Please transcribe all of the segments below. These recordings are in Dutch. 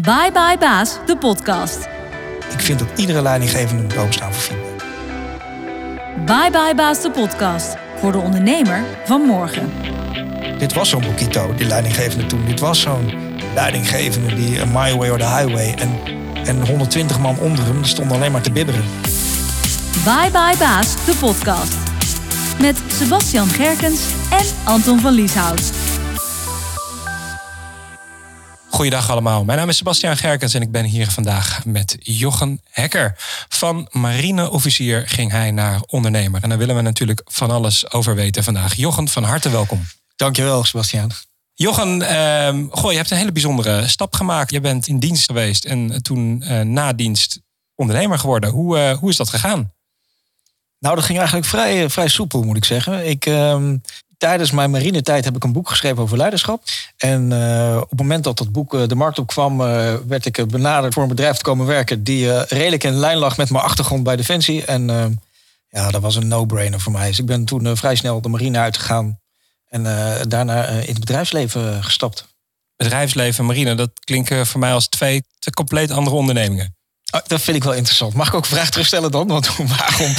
Bye Bye Baas, de podcast. Ik vind dat iedere leidinggevende moet openstaan voor feedback. Bye Bye Baas, de podcast. Voor de ondernemer van morgen. Dit was zo'n Bokito, die leidinggevende toen. Dit was zo'n leidinggevende die een my way or the highway. En, en 120 man onder hem, die stonden alleen maar te bibberen. Bye Bye Baas, de podcast. Met Sebastian Gerkens en Anton van Lieshout. Goeiedag allemaal, mijn naam is Sebastian Gerkens en ik ben hier vandaag met Jochen Hekker. Van marineofficier ging hij naar ondernemer. En daar willen we natuurlijk van alles over weten vandaag. Jochen, van harte welkom. Dankjewel, Sebastian. Jochen, eh, goh, je hebt een hele bijzondere stap gemaakt. Je bent in dienst geweest en toen eh, na dienst ondernemer geworden. Hoe, uh, hoe is dat gegaan? Nou, dat ging eigenlijk vrij, vrij soepel, moet ik zeggen. Ik, ehm, tijdens mijn marinetijd heb ik een boek geschreven over leiderschap. En uh, op het moment dat dat boek uh, de markt opkwam, uh, werd ik benaderd voor een bedrijf te komen werken die redelijk in lijn lag met mijn achtergrond bij Defensie. En ja, dat was een no-brainer voor mij. Dus ik ben toen vrij snel de marine uitgegaan en daarna in het bedrijfsleven gestapt. Bedrijfsleven en marine, dat klinken voor mij als twee compleet andere ondernemingen. Oh, dat vind ik wel interessant. Mag ik ook een vraag terugstellen dan? Want waarom,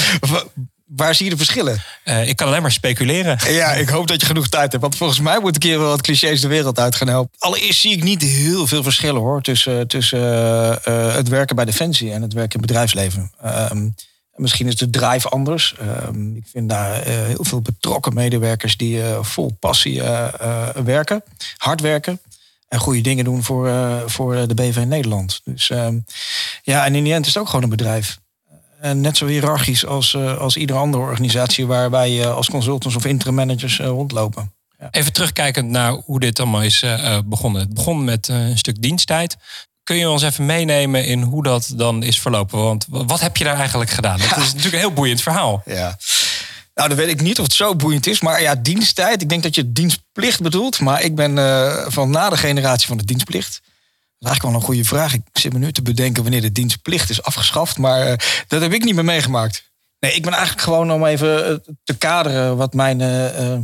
waar zie je de verschillen? Uh, ik kan alleen maar speculeren. Ja, ik hoop dat je genoeg tijd hebt. Want volgens mij moet ik hier wel wat clichés de wereld uit gaan helpen. Allereerst zie ik niet heel veel verschillen hoor. Tussen, tussen uh, het werken bij Defensie en het werken in het bedrijfsleven. Uh, misschien is de drive anders. Ehm, ik vind daar heel veel betrokken medewerkers die vol passie werken. Hard werken en goede dingen doen voor, uh, voor de BV Nederland. Dus uh, ja, en in die end is het ook gewoon een bedrijf. En net zo hiërarchisch als, uh, als iedere andere organisatie waar wij als consultants of interim managers rondlopen. Ja. Even terugkijkend naar hoe dit allemaal is begonnen. Het begon met een stuk diensttijd. Kun je ons even meenemen in hoe dat dan is verlopen? Want wat heb je daar eigenlijk gedaan? Dat is natuurlijk een heel boeiend verhaal. Ja. Nou, dan weet ik niet of het zo boeiend is. Maar ja, diensttijd. Ik denk dat je dienstplicht bedoelt. Maar ik ben van na de generatie van de dienstplicht. Dat is eigenlijk wel een goede vraag. Ik zit me nu te bedenken wanneer de dienstplicht is afgeschaft. Maar uh, dat heb ik niet meer meegemaakt. Nee, ik ben eigenlijk gewoon om even eh, te kaderen wat mijn uh,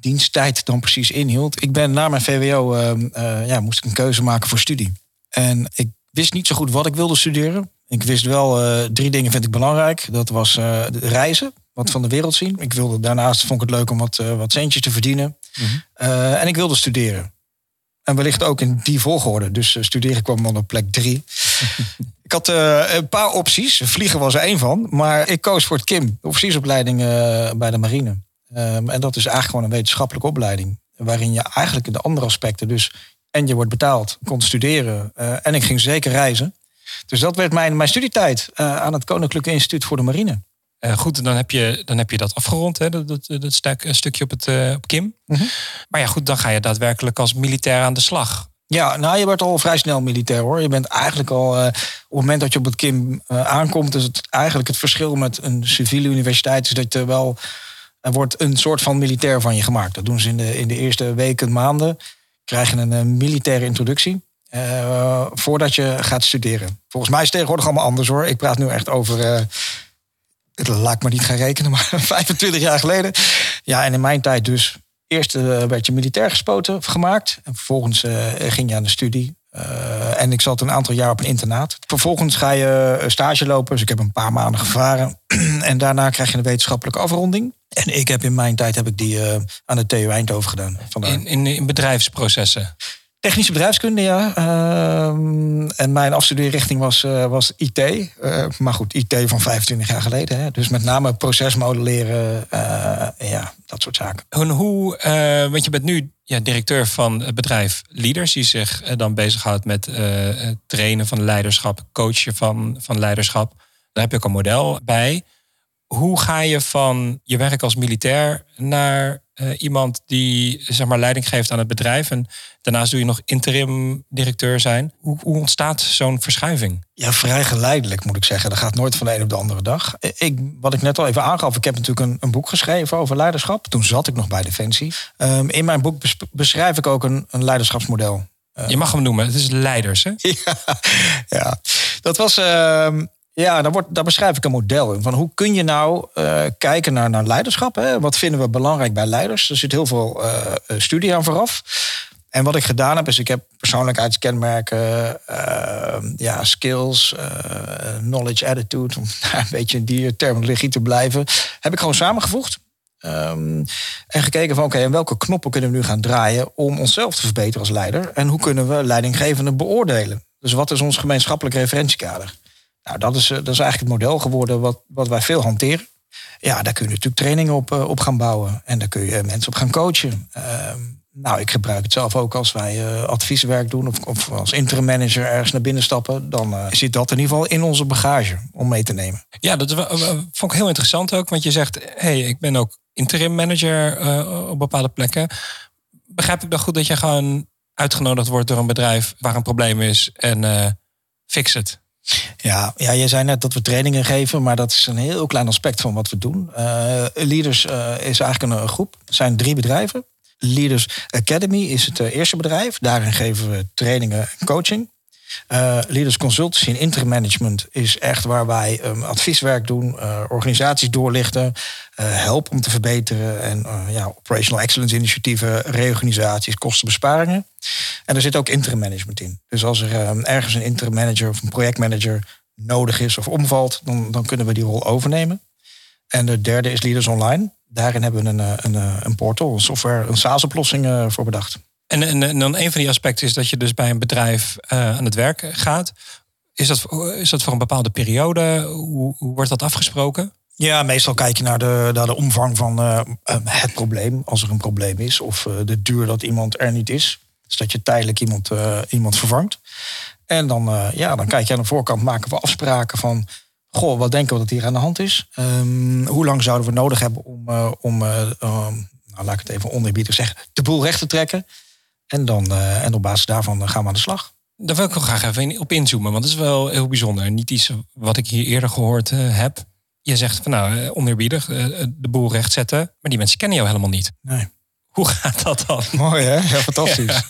diensttijd dan precies inhield. Ik ben na mijn VWO, ja, moest ik een keuze maken voor studie. En ik wist niet zo goed wat ik wilde studeren. Ik wist wel, drie dingen vind ik belangrijk. Dat was reizen wat van de wereld zien. Ik wilde daarnaast vond ik het leuk om wat, wat centjes te verdienen. Mm -hmm. uh, en ik wilde studeren. En wellicht ook in die volgorde. Dus uh, studeren kwam dan op plek drie. ik had een paar opties. Vliegen was er één van. Maar ik koos voor het KIM, de officiersopleiding bij de marine. Um, en dat is eigenlijk gewoon een wetenschappelijke opleiding. Waarin je eigenlijk de andere aspecten, dus en je wordt betaald, kon studeren. en ik ging zeker reizen. Dus dat werd mijn, mijn studietijd aan het Koninklijke Instituut voor de Marine. Uh, goed, dan heb, je, dan heb je dat afgerond, hè, dat, dat, dat stuk, stukje op, het, uh, op Kim. Mm -hmm. Maar ja, goed, dan ga je daadwerkelijk als militair aan de slag. Ja, nou, je wordt al vrij snel militair hoor. Je bent eigenlijk al, uh, op het moment dat je op het Kim aankomt, is het eigenlijk het verschil met een civiele universiteit, is dat je wel, er wordt een soort van militair van je gemaakt. Dat doen ze in de, in de eerste weken, maanden. Krijg je een militaire introductie. voordat je gaat studeren. Volgens mij is het tegenwoordig allemaal anders hoor. Ik praat nu echt over laat maar niet gaan rekenen, maar 25 jaar geleden. Ja, en in mijn tijd dus. Eerst uh, werd je militair gespoten, gemaakt. En vervolgens uh, ging je aan de studie. Uh, en ik zat een aantal jaar op een internaat. Vervolgens ga je stage lopen. Dus ik heb een paar maanden gevaren. en daarna krijg je een wetenschappelijke afronding. En ik heb in mijn tijd heb ik die aan de TU Eindhoven gedaan. In, in, in bedrijfsprocessen? Technische bedrijfskunde, ja. Uh, en mijn afstudeerrichting was, uh, was IT. Uh, maar goed, IT van 25 jaar geleden. Hè. Dus met name procesmodelleren, uh, ja, dat soort zaken. En hoe, want je bent nu ja, directeur van het bedrijf Leaders, die zich dan bezighoudt met trainen van leiderschap, coachen van, van leiderschap. Daar heb je ook een model bij. Hoe ga je van je werk als militair naar uh, iemand die zeg maar, leiding geeft aan het bedrijf. En daarnaast doe je nog interim directeur zijn. Hoe, hoe ontstaat zo'n verschuiving? Ja, vrij geleidelijk moet ik zeggen. Dat gaat nooit van de een op de andere dag. Ik, wat ik net al even aangaf, ik heb natuurlijk een, een boek geschreven over leiderschap. Toen zat ik nog bij Defensie. Um, in mijn boek beschrijf ik ook een, een leiderschapsmodel. Uh, je mag hem noemen, het is leiders, hè? Ja, ja. dat was... Uh, ja, daar, wordt, daar beschrijf ik een model in. Van hoe kun je nou uh, kijken naar, naar leiderschap? Hè? Wat vinden we belangrijk bij leiders? Er zit heel veel uh, studie aan vooraf. En wat ik gedaan heb, is ik heb persoonlijkheidskenmerken, ja, skills, knowledge, attitude, om een beetje in die terminologie te blijven, heb ik gewoon samengevoegd. Um, en gekeken van oké, en welke knoppen kunnen we nu gaan draaien om onszelf te verbeteren als leider? En hoe kunnen we leidinggevenden beoordelen? Dus wat is ons gemeenschappelijk referentiekader? Nou, dat is, dat is eigenlijk het model geworden wat, wat wij veel hanteren. Ja, daar kun je natuurlijk trainingen op, op gaan bouwen. En daar kun je mensen op gaan coachen. Um, nou, ik gebruik het zelf ook als wij advieswerk doen of, of, als interim manager ergens naar binnen stappen. Dan zit dat in ieder geval in onze bagage om mee te nemen. Ja, dat vond ik heel interessant ook. Want je zegt, hey, ik ben ook interim manager op bepaalde plekken. Begrijp ik dan goed dat je gewoon uitgenodigd wordt door een bedrijf waar een probleem is en fix het? Ja, ja, je zei net dat we trainingen geven, maar dat is een heel klein aspect van wat we doen. Leaders is eigenlijk een groep. Het zijn drie bedrijven. Leaders Academy is het eh, eerste bedrijf. Daarin geven we trainingen en coaching. Uh, Leaders Consultancy en Interim Management is echt waar wij um, advieswerk doen, uh, organisaties doorlichten, uh, helpen om te verbeteren en ja, operational excellence initiatieven, reorganisaties, kostenbesparingen. En er zit ook interim management in. Dus als er um, ergens een interim manager of een projectmanager nodig is of omvalt, dan, dan kunnen we die rol overnemen. En de derde is Leaders Online daarin hebben we een, eh, een, eh, een portal, een software, een SaaS-oplossing eh, voor bedacht. En, en, dan een van die aspecten is dat je dus bij een bedrijf aan het werk gaat. Is dat, is dat voor een bepaalde periode? Hoe, hoe wordt dat afgesproken? Ja, meestal kijk je naar de, naar de omvang van het probleem, als er een probleem is, of de duur dat iemand er niet is. Dus dat je tijdelijk iemand, iemand vervangt. En dan, ja, dan kijk je aan de voorkant, maken we afspraken van goh, wat denken we dat hier aan de hand is? Um, hoe lang zouden we nodig hebben om, om nou, laat ik het even oneerbiedig zeggen, de boel recht te trekken? En, dan, uh, en op basis daarvan gaan we aan de slag. Daar wil ik wel graag even op inzoomen, want dat is wel heel bijzonder. Niet iets wat ik hier eerder gehoord heb. Je zegt van nou, oneerbiedig, de boel recht zetten. Maar die mensen kennen jou helemaal niet. Nee. Hoe gaat dat dan? Mooi hè? Ja, fantastisch.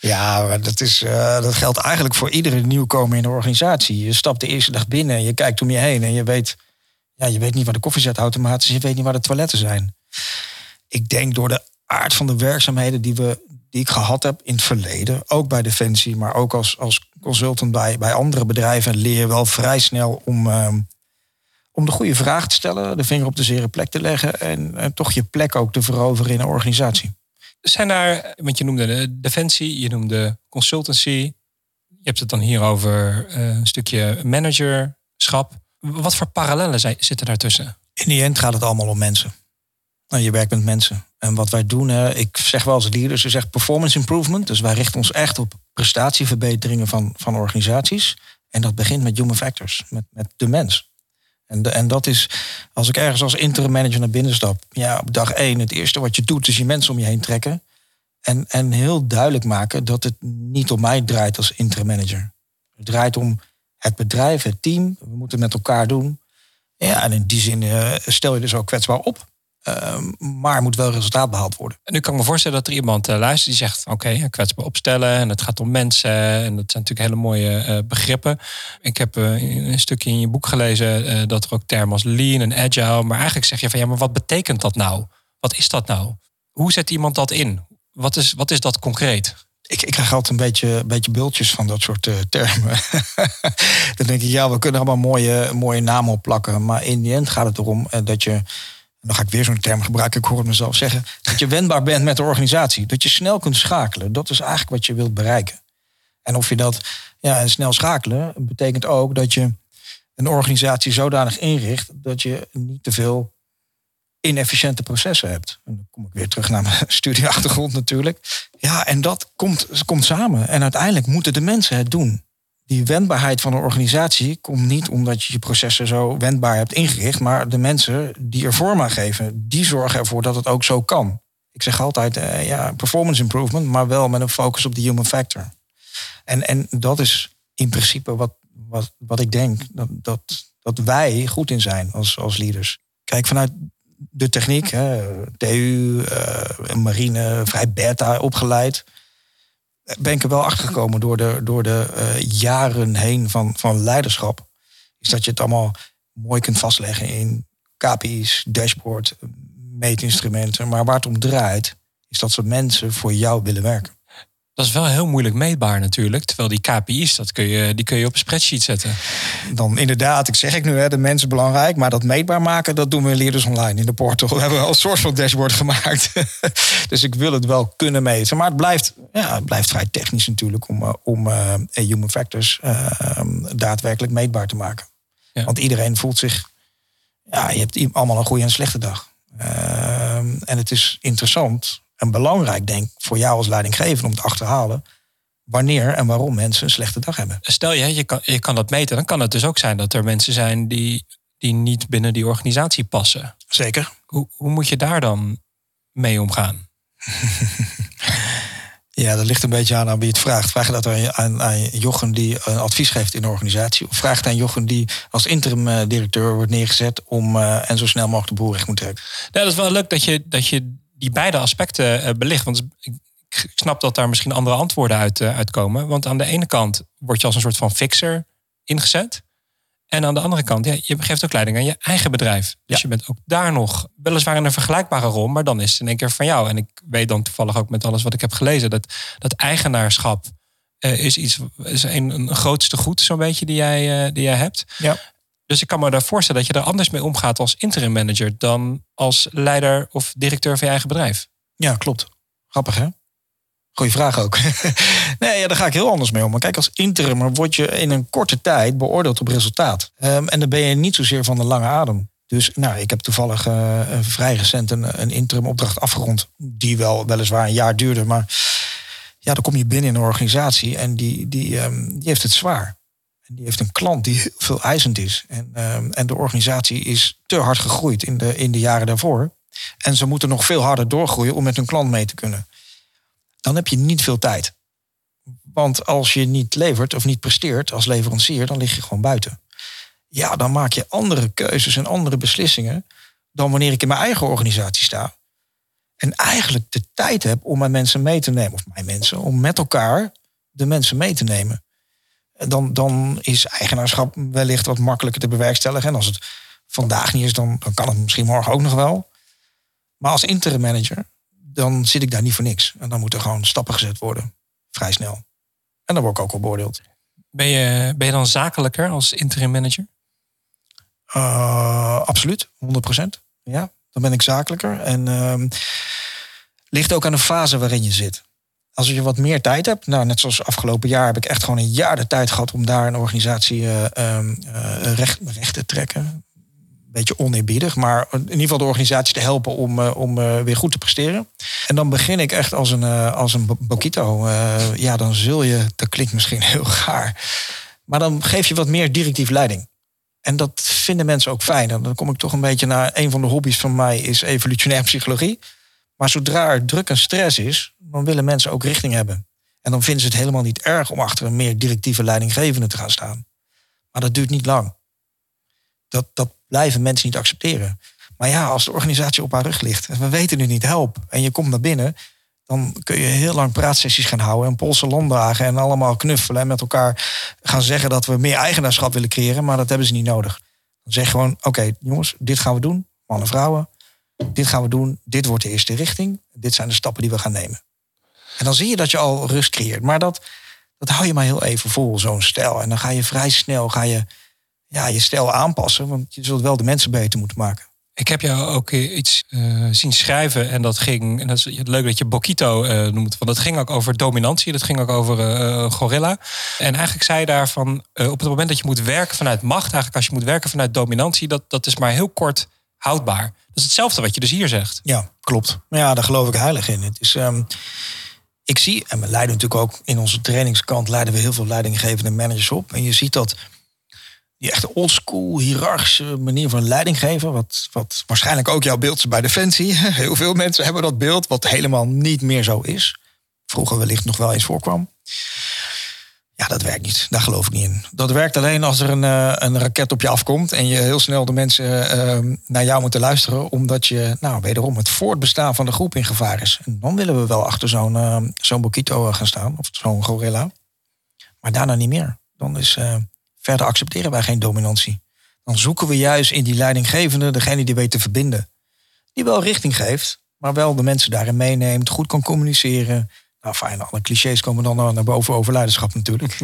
Ja. dat, is, uh, dat geldt eigenlijk voor iedere nieuwkomer in de organisatie. Je stapt de eerste dag binnen en je kijkt om je heen en je weet, ja, je weet niet waar de koffiezetautomaat is, je weet niet waar de toiletten zijn. Ik denk door de aard van de werkzaamheden die, we, die ik gehad heb in het verleden, ook bij Defensie, maar ook als, als consultant bij, bij andere bedrijven, leer je wel vrij snel om, uh, om de goede vraag te stellen, de vinger op de zere plek te leggen en, en toch je plek ook te veroveren in een organisatie. Zijn daar, want je noemde de defensie, je noemde consultancy. Je hebt het dan hier over eh, een stukje managerschap. Wat voor parallellen zitten daartussen? In die end gaat het allemaal om mensen. Nou, je werkt met mensen. En wat wij doen, ik zeg wel als leaders, is echt performance improvement. Dus wij richten ons echt op prestatieverbeteringen van, van organisaties. En dat begint met human factors, met, met de mens. En, en dat is, als ik ergens als interim manager naar binnen stap, ja, op dag één, het eerste wat je doet, is je mensen om je heen trekken. En, en heel duidelijk maken dat het niet om mij draait als interim manager. Het draait om het bedrijf, het team. We moeten het met elkaar doen. Ja, en in die zin uh, stel je dus ook kwetsbaar op. Ehm, maar er moet wel resultaat behaald worden. En nu kan ik me voorstellen dat er iemand uh, luistert die zegt: Oké, okay, kwetsbaar opstellen en het gaat om mensen. En dat zijn natuurlijk hele mooie uh, begrippen. Ik heb uh, een stukje in je boek gelezen dat er ook termen als lean en agile. Maar eigenlijk zeg je van ja, maar wat betekent dat nou? Wat is dat nou? Hoe zet iemand dat in? Wat is, wat is dat concreet? Ik, ik krijg altijd een beetje, een beetje bultjes van dat soort termen. Dan denk ik, ja, we kunnen allemaal mooie, mooie namen opplakken. Maar in die end gaat het erom dat je dan ga ik weer zo'n term gebruiken, ik hoor het mezelf zeggen, dat je wendbaar bent met de organisatie. Dat je snel kunt schakelen. Dat is eigenlijk wat je wilt bereiken. En of je dat ja, snel schakelen, betekent ook dat je een organisatie zodanig inricht dat je niet te veel inefficiënte processen hebt. En dan kom ik weer terug naar mijn studieachtergrond natuurlijk. Ja, en dat komt, komt samen. En uiteindelijk moeten de mensen het doen die wendbaarheid van een organisatie komt niet omdat je je processen zo wendbaar hebt ingericht, maar de mensen die er vorm aan geven, die zorgen ervoor dat het ook zo kan. Ik zeg altijd, uh, ja, performance improvement, maar wel met een focus op de human factor. En, en dat is in principe wat, wat, wat ik denk dat, dat, dat wij goed in zijn als, als leaders. Kijk, vanuit de techniek, hè, TU, uh, marine, vrij beta opgeleid ben ik er wel achter gekomen door de, door de uh, jaren heen van, van leiderschap. Is dat je het allemaal mooi kunt vastleggen in KPI's, dashboard, meetinstrumenten. Maar waar het om draait, is dat ze mensen voor jou willen werken. Dat is wel heel moeilijk meetbaar natuurlijk. Terwijl die KPI's, dat kun je, die kun je op een spreadsheet zetten. Dan inderdaad, ik zeg ik nu, hè, de mensen belangrijk. Maar dat meetbaar maken, dat doen we in Leerders Online in de portal. We hebben al een soort van dashboard gemaakt. dus ik wil het wel kunnen meten. Maar het blijft, ja, het blijft vrij technisch natuurlijk om, eh, om uh, human factors uh, daadwerkelijk meetbaar te maken. Ja. Want iedereen voelt zich, ja, je hebt allemaal een goede en slechte dag. En het is interessant en belangrijk, denk ik, voor jou als leidinggever om te achterhalen wanneer en waarom mensen een slechte dag hebben. Stel je, je kan, je kan dat meten, dan kan het dus ook zijn dat er mensen zijn die, die niet binnen die organisatie passen. Zeker. Hoe, hoe moet je daar dan mee omgaan? ja, dat ligt een beetje aan aan wie het vraagt. Vraag je dat aan, aan, aan Jochen die een advies geeft in de organisatie? Of vraag het aan Jochen die als interim eh, directeur wordt neergezet om uh, en zo snel mogelijk de boer recht moet trekken? Dat is wel leuk dat je, dat je die beide aspecten uh, belicht. Want ik, ik snap dat daar misschien andere antwoorden uit, uh, uitkomen. Want aan de ene kant word je als een soort van fixer ingezet. En aan de andere kant, ja, je geeft ook leiding aan je eigen bedrijf. Dus ja. je bent ook daar nog weliswaar in een vergelijkbare rol, maar dan is het in één keer van jou. En ik weet dan toevallig ook met alles wat ik heb gelezen, dat, dat eigenaarschap uh, is iets, is een, een grootste goed, zo'n beetje, die jij, uh, die jij hebt. Ja. Dus ik kan me daar voorstellen dat je er anders mee omgaat als interim manager dan als leider of directeur van je eigen bedrijf. Ja, klopt. Grappig hè? Goeie vraag ook. nee, ja, daar ga ik heel anders mee om. Maar kijk, als interimmer word je in een korte tijd beoordeeld op resultaat. Um, en dan ben je niet zozeer van de lange adem. Dus nou, ik heb toevallig uh, vrij recent een, een interim opdracht afgerond. Die wel weliswaar een jaar duurde. Maar ja, dan kom je binnen in een organisatie en die, die, um, die heeft het zwaar. Die heeft een klant die heel veel eisend is. En, um, en de organisatie is te hard gegroeid in de, in de jaren daarvoor. En ze moeten nog veel harder doorgroeien om met hun klant mee te kunnen dan heb je niet veel tijd. Want als je niet levert of niet presteert als leverancier, dan lig je gewoon buiten. Ja, dan maak je andere keuzes en andere beslissingen dan wanneer ik in mijn eigen organisatie sta. En eigenlijk de tijd heb om mijn mensen mee te nemen, of mijn mensen, om met elkaar de mensen mee te nemen. Dan, dan is eigenaarschap wellicht wat makkelijker te bewerkstelligen. En als het vandaag niet is, dan, dan kan het misschien morgen ook nog wel. Maar als interim manager dan zit ik daar niet voor niks. En dan moeten gewoon stappen gezet worden. Vrij snel. En dan word ik ook al beoordeeld. Ben je, ben je dan zakelijker als interim manager? Uh, absoluut, 100%. Ja, dan ben ik zakelijker. En uh, ligt ook aan de fase waarin je zit. Als je wat meer tijd hebt, nou, net zoals afgelopen jaar heb ik echt gewoon een jaar de tijd gehad om daar een organisatie uh, uh, recht, recht te trekken beetje oneerbiedig, maar in ieder geval de organisatie te helpen om, uh, om weer goed te presteren. En dan begin ik echt als een, uh, als een Bokito. ja, dan zul je, dat klinkt misschien heel gaar, maar dan geef je wat meer directief leiding. En dat vinden mensen ook fijn. En dan kom ik toch een beetje naar een van de hobby's van mij is evolutionaire psychologie. Maar zodra er druk en stress is, dan willen mensen ook richting hebben. En dan vinden ze het helemaal niet erg om achter een meer directieve leidinggevende te gaan staan. Maar dat duurt niet lang. Dat, dat blijven mensen niet accepteren. Maar ja, als de organisatie op haar rug ligt en we weten nu niet help en je komt naar binnen, dan kun je heel lang praatsessies gaan houden en Poolse landdagen en allemaal knuffelen en met elkaar gaan zeggen dat we meer eigenaarschap willen creëren, maar dat hebben ze niet nodig. Dan zeg gewoon, oké jongens, dit gaan we doen, mannen en vrouwen, dit gaan we doen, dit wordt de eerste richting, dit zijn de stappen die we gaan nemen. En dan zie je dat je al rust creëert, maar dat, dat hou je maar heel even vol, zo'n stijl. En dan ga je vrij snel, ga je ja, je stijl aanpassen. Want je zult wel de mensen beter moeten maken. Ik heb jou ook iets uh, zien schrijven en dat ging, en dat is leuk dat je Bokito uh, noemt, want dat ging ook over dominantie, dat ging ook over uh, gorilla. En eigenlijk zei je daarvan, op het moment dat je moet werken vanuit macht, eigenlijk als je moet werken vanuit dominantie, dat, dat is maar heel kort houdbaar. Hetzelfde wat je dus hier zegt. Ja, klopt. Ja, daar geloof ik heilig in. Het is, um, ik zie, en we leiden natuurlijk ook in onze trainingskant, leiden we heel veel leidinggevende managers op. En je ziet dat die echte oldschool, hiërarchische manier van leiding geven. Wat, wat waarschijnlijk ook jouw beeld is bij Defensie. Heel veel mensen hebben dat beeld, wat helemaal niet meer zo is. Vroeger wellicht nog wel eens voorkwam. Ja, dat werkt niet. Daar geloof ik niet in. Dat werkt alleen als er een, uh, een raket op je afkomt en je heel snel de mensen uh, naar jou moeten luisteren, omdat je, nou, wederom het voortbestaan van de groep in gevaar is. En dan willen we wel achter zo'n uh, zo'n Bokito gaan staan, of zo'n gorilla. Maar daarna niet meer. Dan is Verder accepteren wij geen dominantie. Dan zoeken we juist in die leidinggevende degene die weet te verbinden. Die wel richting geeft, maar wel de mensen daarin meeneemt, goed kan communiceren, Nou fijn, alle clichés komen dan naar boven over leiderschap natuurlijk.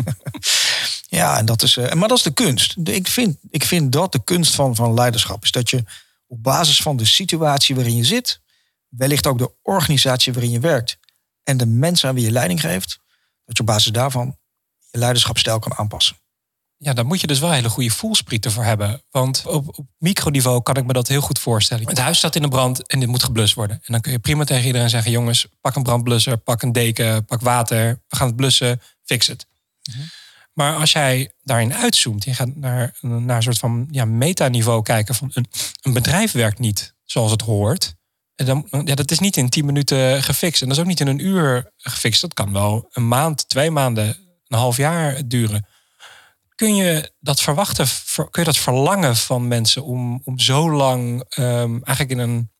ja, en dat is, uh, maar dat is de kunst. Ik vind, ik vind dat de kunst van, van leiderschap is dat je op basis van de situatie waarin je zit, wellicht ook de organisatie waarin je werkt en de mensen aan wie je leiding geeft, dat je op basis daarvan je leiderschapstijl kan aanpassen. Ja, daar moet je dus wel hele goede voelsprieten voor hebben. Want op, op microniveau kan ik me dat heel goed voorstellen. Het huis staat in de brand en dit moet geblust worden. En dan kun je prima tegen iedereen zeggen: jongens, pak een brandblusser, pak een deken, pak water. We gaan het blussen, fix het. Mhm. Maar als jij daarin uitzoomt, je gaat naar, naar een soort van ja, metaniveau kijken van een, een bedrijf werkt niet zoals het hoort. En dan, ja, dat is niet in tien minuten gefixt. En dat is ook niet in een uur gefixt. Dat kan wel een maand, twee maanden, een half jaar duren. Kun je dat verwachten? Kun je dat verlangen van mensen om, om zo lang um, eigenlijk in een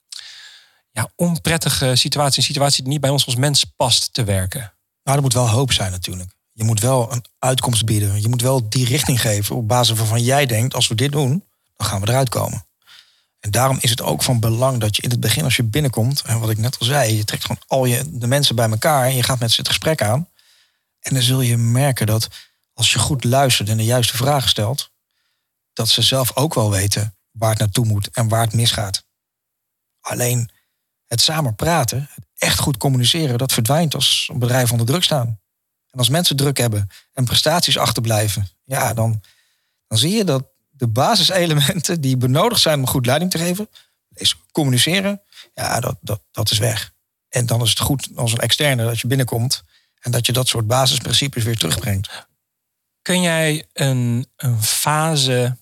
ja, onprettige situatie, een situatie die niet bij ons als mens past, te werken? Nou, er moet wel hoop zijn natuurlijk. Je moet wel een uitkomst bieden. Je moet wel die richting geven op basis waarvan jij denkt, als we dit doen, dan gaan we eruit komen. En daarom is het ook van belang dat je in het begin, als je binnenkomt, en wat ik net al zei, je trekt gewoon al je, de mensen bij elkaar en je gaat met ze het gesprek aan. En dan zul je merken dat als je goed luistert en de juiste vragen stelt, dat ze zelf ook wel weten waar het naartoe moet en waar het misgaat. Alleen het samen praten, het echt goed communiceren, dat verdwijnt als bedrijf onder druk staan. En als mensen druk hebben en prestaties achterblijven, ja, dan, dan zie je dat de basiselementen die benodigd zijn om goed leiding te geven, is communiceren, ja, dat, dat, dat is weg. En dan is het goed als een externe dat je binnenkomt en dat je dat soort basisprincipes weer terugbrengt. Kun jij een, een fase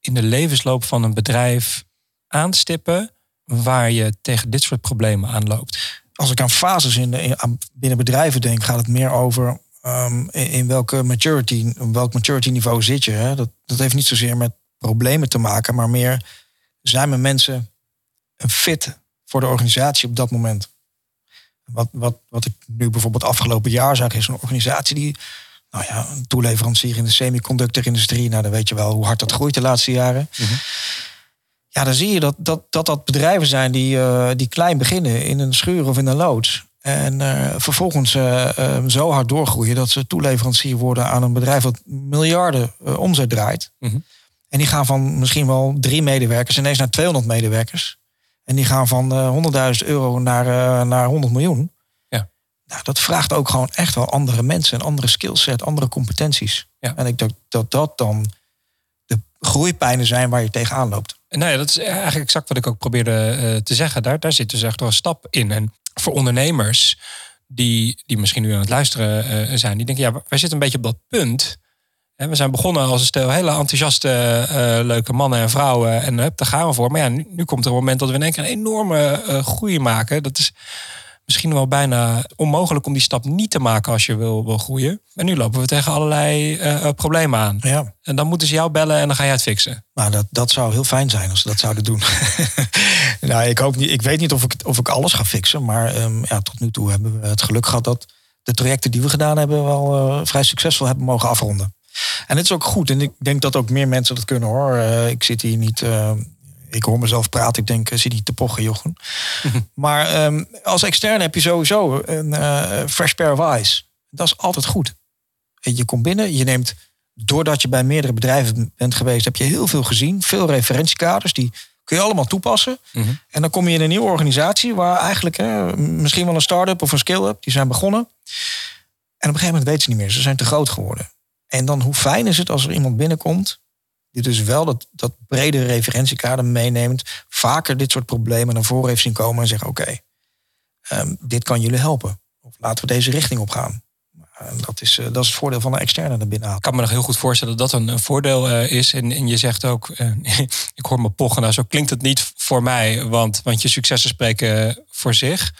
in de levensloop van een bedrijf aanstippen waar je tegen dit soort problemen aanloopt? Als ik aan fases in, in binnen bedrijven denk, gaat het meer over um, in, welke maturity, op welk maturity niveau zit je. Hè? Dat, dat heeft niet zozeer met problemen te maken, maar meer zijn mijn mensen fit voor de organisatie op dat moment. Wat, wat, wat ik nu bijvoorbeeld afgelopen jaar zag, is een organisatie die, nou ja, een toeleverancier in de semiconductorindustrie. Nou, dan weet je wel hoe hard dat groeit de laatste jaren. Mhm. Ja, dan zie je dat dat, dat, dat bedrijven zijn die, uh, die klein beginnen in een schuur of in een loods. En uh, vervolgens uh, zo hard doorgroeien dat ze toeleverancier worden aan een bedrijf dat miljarden omzet draait. Mhm. En die gaan van misschien wel drie medewerkers ineens naar 200 medewerkers. En die gaan van 100.000 euro naar, naar 100 miljoen. Nou, dat vraagt ook gewoon echt wel andere mensen, een andere skillset, andere competenties. Ja. En ik denk dat dat dan de groeipijnen zijn waar je tegenaan loopt. Nou ja, dat is eigenlijk exact wat ik ook probeerde te zeggen. Daar, daar zit dus echt wel een stap in. En voor ondernemers die, die misschien nu aan het luisteren uh, zijn, die denken, ja, wij zitten een beetje op dat punt. En we zijn begonnen als een stel hele enthousiaste, uh, leuke mannen en vrouwen. En daar gaan we voor. Maar ja, nu, nu, komt er een moment dat we in één keer een enorme groei maken. Dat is misschien wel bijna onmogelijk om die stap niet te maken als je wil, wil groeien. En nu lopen we tegen allerlei uh, problemen aan. Ja. En dan moeten ze jou bellen en dan ga jij het fixen. Nou, dat, dat zou heel fijn zijn als ze dat zouden doen. nou, ik, hoop niet, ik weet niet of ik, of ik alles ga fixen. Maar um, ja, tot nu toe hebben we het geluk gehad dat de trajecten die we gedaan hebben wel uh, vrij succesvol hebben mogen afronden. En het is ook goed. En ik denk dat ook meer mensen dat kunnen hoor. Uh, ik zit hier niet ik hoor mezelf praten. Ik denk, zit niet te pochen, maar um, als externe heb je sowieso een uh, fresh pair of eyes. Dat is altijd goed. Je komt binnen, je neemt, doordat je bij meerdere bedrijven bent geweest, heb je heel veel gezien. Veel referentiekaders, die kun je allemaal toepassen. Mhm. En dan kom je in een nieuwe organisatie waar eigenlijk misschien wel een start-up of een scale-up, die zijn begonnen. En op een gegeven moment weten ze niet meer, ze zijn te groot geworden. En dan hoe fijn is het als er iemand binnenkomt die dus wel dat, dat brede referentiekader meeneemt, vaker dit soort problemen naar voren heeft zien komen en zeggen: Oké, ehm, dit kan jullie helpen. Of laten we deze richting op gaan. dat, is, uh, dat is het voordeel van een externe naar binnen Ik kan me nog heel goed voorstellen dat dat een, voordeel uh, is. En, en, je zegt ook, uh, ik hoor me pochen, nou zo klinkt het niet voor mij, want, want je successen spreken voor zich.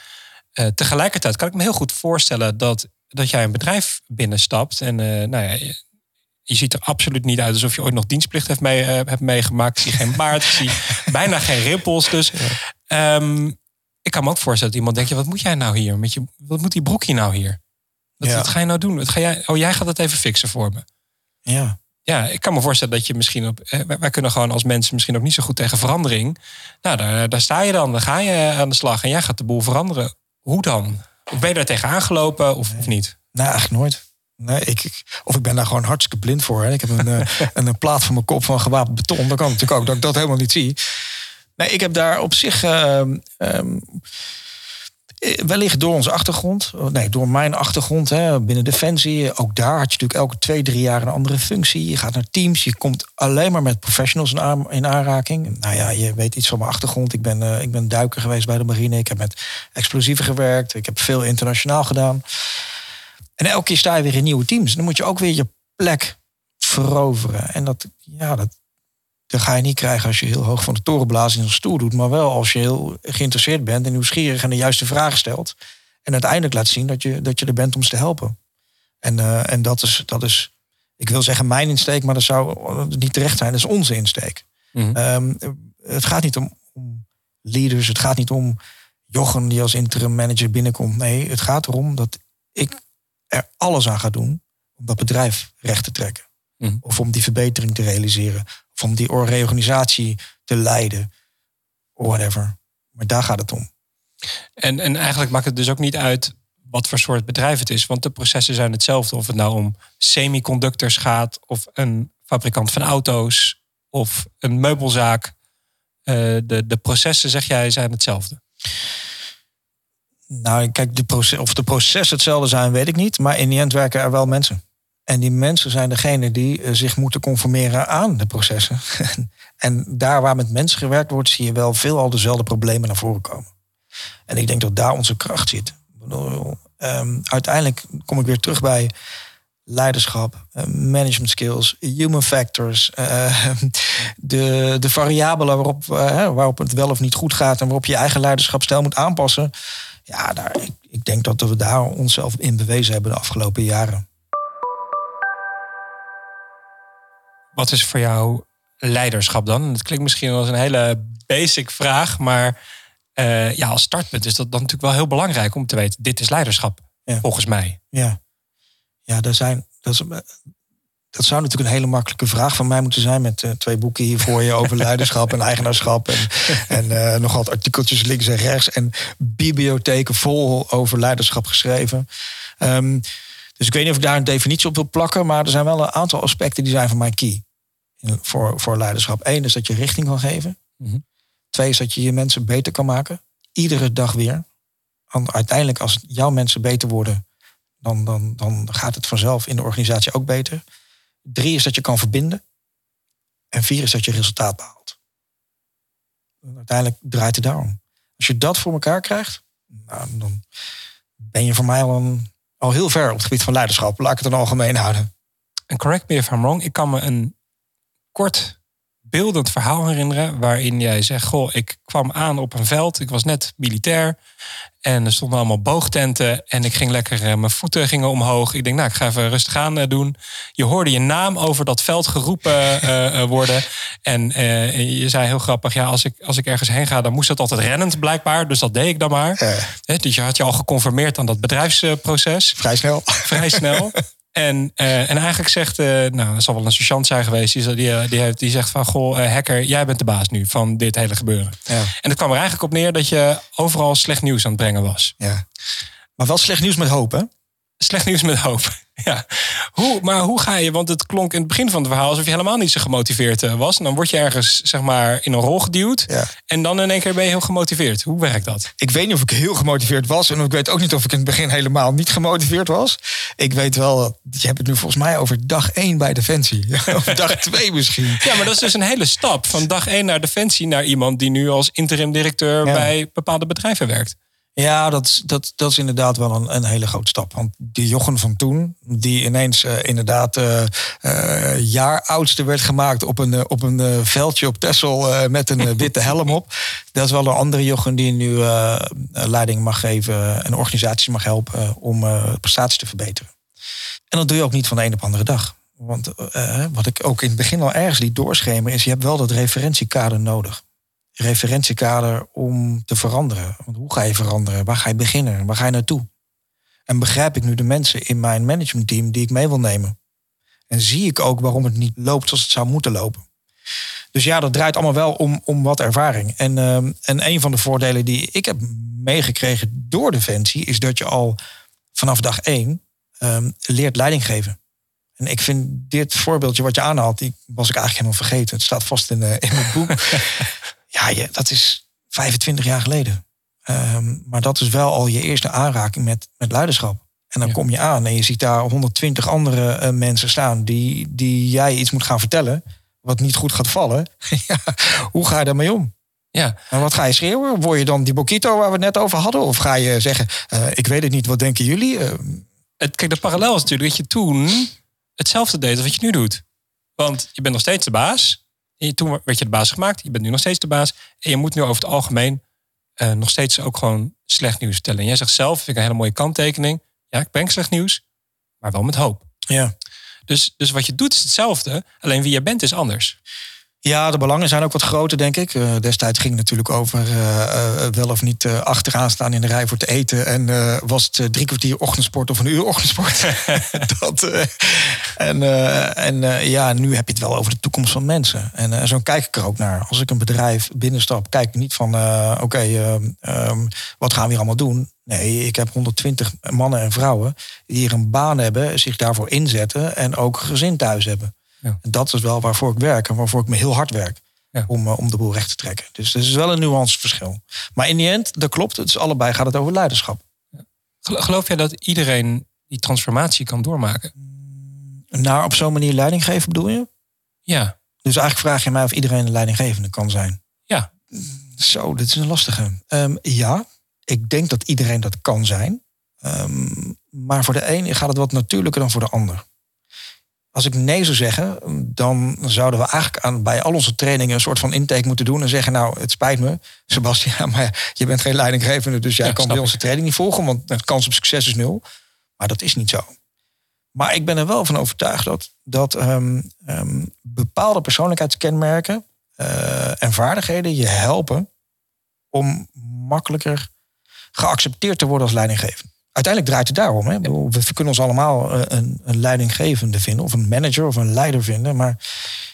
tegelijkertijd kan ik me heel goed voorstellen dat, dat jij een bedrijf binnenstapt en nou ja, je ziet er absoluut niet uit alsof je ooit nog dienstplicht hebt, mee, uh, hebt meegemaakt. Ik zie geen baard, ik zie bijna geen rimpels. Dus ehm, ik kan me ook voorstellen dat iemand denkt, ja, wat moet jij nou hier? Met je, wat moet die broekje nou hier? Wat, wat, ga je nou doen? Wat ga jij, oh, jij gaat het even fixen voor me. Ja. Ja, ik kan me voorstellen dat je misschien op. wij kunnen gewoon als mensen misschien ook niet zo goed tegen verandering. Nou, daar, daar sta je dan. Dan ga je aan de slag en jij gaat de boel veranderen. Hoe dan? Of ben je daar tegen aangelopen of, of niet? Nee, eigenlijk nooit. Nee, ik, ik- of ik ben daar gewoon hartstikke blind voor. Hè. Ik heb een, eh, een, een plaat van mijn kop van gewapend beton. Dat kan natuurlijk ook dat ik dat helemaal niet zie. Nee, ik heb daar op zich... ehm, eh, wellicht door onze achtergrond. oh, Nee, door mijn achtergrond hè, binnen Defensie. Ook daar had je natuurlijk elke twee, drie jaar een andere functie. Je gaat naar teams. Je komt alleen maar met professionals in, aan- in aanraking. Nou ja, je weet iets van mijn achtergrond. Ik ben, eh, ik ben duiker geweest bij de marine. Ik heb met explosieven gewerkt. Ik heb veel internationaal gedaan. En elke keer sta je weer in nieuwe teams. Dan moet je ook weer je plek veroveren. En dat, ja, dat, dat ga je niet krijgen als je heel hoog van de toren blaast in een stoel doet. Maar wel als je heel geïnteresseerd bent en nieuwsgierig en de juiste vragen stelt. En uiteindelijk laat zien dat je, dat je er bent om ze te helpen. En, eh, en dat, is, dat is, ik wil zeggen mijn insteek, maar dat zou niet terecht zijn. Dat is onze insteek. Mhm. Ehm, het gaat niet om, om leaders. Het gaat niet om Jochen die als interim manager binnenkomt. Nee, het gaat erom dat ik er alles aan ga doen om dat bedrijf recht te trekken. Mhm. Of om die verbetering te realiseren. Of om die reorganisatie te leiden. Whatever. Maar daar gaat het om. En, en eigenlijk maakt het dus ook niet uit wat voor soort bedrijf het is. Want de processen zijn hetzelfde. Of het nou om semiconductors gaat, of een fabrikant van auto's, of een meubelzaak. Eh, de, de processen, zeg jij, zijn hetzelfde. Nou, kijk, de proces, of de processen hetzelfde zijn, weet ik niet. Maar in die end werken er wel mensen. En die mensen zijn degene die eh, zich moeten conformeren aan de processen. en daar waar met mensen gewerkt wordt, zie je wel veel al dezelfde problemen naar voren komen. En ik denk dat daar onze kracht zit. Ehm, uiteindelijk kom ik weer terug bij leiderschap, eh, management skills, human factors, eh, de, de variabelen waarop, waarop het wel of niet goed gaat en waarop je eigen leiderschapstijl moet aanpassen. Ja, daar, ik, ik denk dat we daar onszelf in bewezen hebben de afgelopen jaren. Wat is voor jou leiderschap dan? Dat klinkt misschien als een hele basic vraag, maar eh, ja, als startpunt is dat dan natuurlijk wel heel belangrijk om te weten: dit is leiderschap, Ja. volgens mij. Ja, ja daar zijn, dat, is, dat zou natuurlijk een hele makkelijke vraag van mij moeten zijn. Met eh, twee boeken hier voor je over leiderschap en eigenaarschap. En, en eh, nog wat artikeltjes links en rechts. En bibliotheken vol over leiderschap geschreven. Ehm, dus ik weet niet of ik daar een definitie op wil plakken. Maar er zijn wel een aantal aspecten die zijn voor mij key. Voor, voor leiderschap. Eén is dat je richting kan geven. Mhm. Twee is dat je je mensen beter kan maken. Iedere dag weer. Want uiteindelijk als jouw mensen beter worden dan, dan, dan gaat het vanzelf in de organisatie ook beter. Drie is dat je kan verbinden. En vier is dat je resultaat behaalt. Uiteindelijk draait het daarom. Als je dat voor elkaar krijgt, nou, dan ben je voor mij al, al heel ver op het gebied van leiderschap. Laat ik het dan algemeen houden. En correct me if I'm wrong, ik kan me een kort beeldend verhaal herinneren waarin jij zegt: Goh, ik kwam aan op een veld, ik was net militair en er stonden allemaal boogtenten en ik ging lekker, eh, mijn voeten gingen omhoog. Ik denk, nou, ik ga even rustig aan eh, doen. Je hoorde je naam over dat veld geroepen eh, worden en je zei heel grappig: ja, als ik, als ik ergens heen ga, dan moest dat altijd rennend blijkbaar, dus dat deed ik dan maar. Dus je had je al geconformeerd aan dat bedrijfsproces vrij snel. vrij snel. En, eh, en eigenlijk zegt, eh nou, het zal wel een sergeant zijn geweest, die, die, eh, die, heeft, die zegt van, goh, hacker, jij bent de baas nu van dit hele gebeuren. Ja, En het kwam er eigenlijk op neer dat je overal slecht nieuws aan het brengen was. ja. Maar wel slecht nieuws met hoop, hè? Slecht nieuws met hoop. Ja. Hoe, maar hoe ga je, want het klonk in het begin van het verhaal alsof je helemaal niet zo gemotiveerd eh, was. En dan word je ergens, zeg maar, in een rol geduwd. Ja. En dan in één keer ben je heel gemotiveerd. Hoe werkt dat? Ik weet niet of ik heel gemotiveerd was. En ik weet ook niet of ik in het begin helemaal niet gemotiveerd was. Ik weet wel, dat- je hebt het nu volgens mij over dag 1 bij Defensie. of dag 2 misschien. Ja, maar dat is dus een hele stap van dag één naar Defensie naar iemand die nu als interim directeur Ja. bij bepaalde bedrijven werkt. Ja, dat, dat, dat is inderdaad wel een, een hele grote stap. Want die Jochen van toen, die ineens eh, inderdaad eh, jaar werd gemaakt op een, op een veldje op eh, met een witte helm op. Dat is wel een andere Jochen die nu leiding mag geven en organisaties mag helpen om prestaties te verbeteren. En dat doe je ook niet van de een op de andere dag. Want wat ik ook in het begin al ergens liet doorschemeren, is je hebt wel dat referentiekader nodig referentiekader om te veranderen. Want hoe ga je veranderen? Waar ga je beginnen? Waar ga je naartoe? En begrijp ik nu de mensen in mijn managementteam die ik mee wil nemen? En zie ik ook waarom het niet loopt zoals het zou moeten lopen? Dus ja, dat draait allemaal wel om, om wat ervaring. En, ehm, en een van de voordelen die ik heb meegekregen door Defensie... is dat je al vanaf dag één ehm, leert leiding geven. En ik vind dit voorbeeldje wat je aanhaalt, die was ik eigenlijk helemaal vergeten. Het staat vast in, uh, in het boek. ja, je, dat is 25 jaar geleden. Ehm, maar dat is wel al je eerste aanraking met, met leiderschap. En dan kom je aan en je ziet daar 120 andere uh, mensen staan die, die jij iets moet gaan vertellen. Wat niet goed gaat vallen. ja, hoe ga je daarmee om? Ja. En wat ga je schreeuwen? Word je dan die Bokito waar we het net over hadden? Of ga je zeggen, uh, ik weet het niet, wat denken jullie? Uh, het, kijk, de parallel is natuurlijk dat je toen hetzelfde deed als wat je nu doet. Want je bent nog steeds de baas. En toen werd je de baas gemaakt. Je bent nu nog steeds de baas. En je moet nu over het algemeen uh, nog steeds ook gewoon slecht nieuws vertellen. En jij zegt zelf, vind ik een hele mooie kanttekening. Ja, ik breng slecht nieuws, maar wel met hoop. Ja. Dus, dus wat je doet is hetzelfde. Alleen wie je bent is anders. Ja, de belangen zijn ook wat groter, denk ik. Uh, destijds ging het natuurlijk over uh, uh, wel of niet achteraan staan in de rij voor te eten. En was het drie kwartier ochtendsport of een uur ochtendsport? dat, en en ja, nu heb je het wel over de toekomst van mensen. En zo kijk ik er ook naar. Als ik een bedrijf binnenstap, kijk ik niet van... oké, okay, um, wat gaan we hier allemaal doen? Nee, ik heb 120 mannen en vrouwen die hier een baan hebben... zich daarvoor inzetten en ook gezin thuis hebben. Ja. Dat is wel waarvoor ik werk en waarvoor ik me heel hard werk. Ja. Om, uh, om de boel recht te trekken. Dus er is wel een nuanceverschil. Maar in die end, dat klopt. Het is allebei gaat het over leiderschap. Geloof jij dat iedereen die transformatie kan doormaken? Nou, op zo'n manier leiding geven bedoel je? Ja. Dus eigenlijk vraag je mij of iedereen een leidinggevende kan zijn. Ja. Zo, dit is een lastige. Um, ja, ik denk dat iedereen dat kan zijn. Um, maar voor de een gaat het wat natuurlijker dan voor de ander. Als ik nee zou zeggen, dan zouden we eigenlijk aan, bij al onze trainingen een soort van intake moeten doen en zeggen: Nou, het spijt me, Sebastian, maar je bent geen leidinggevende, dus jij ja, kan bij onze training niet volgen, want de kans op succes is nul. Maar dat is niet zo. Maar ik ben er wel van overtuigd dat, dat um, um, bepaalde persoonlijkheidskenmerken uh, en vaardigheden je helpen om makkelijker geaccepteerd te worden als leidinggevende uiteindelijk draait het daarom. Hè? We kunnen ons allemaal eh, een, een leidinggevende vinden, of een manager of een leider vinden. Maar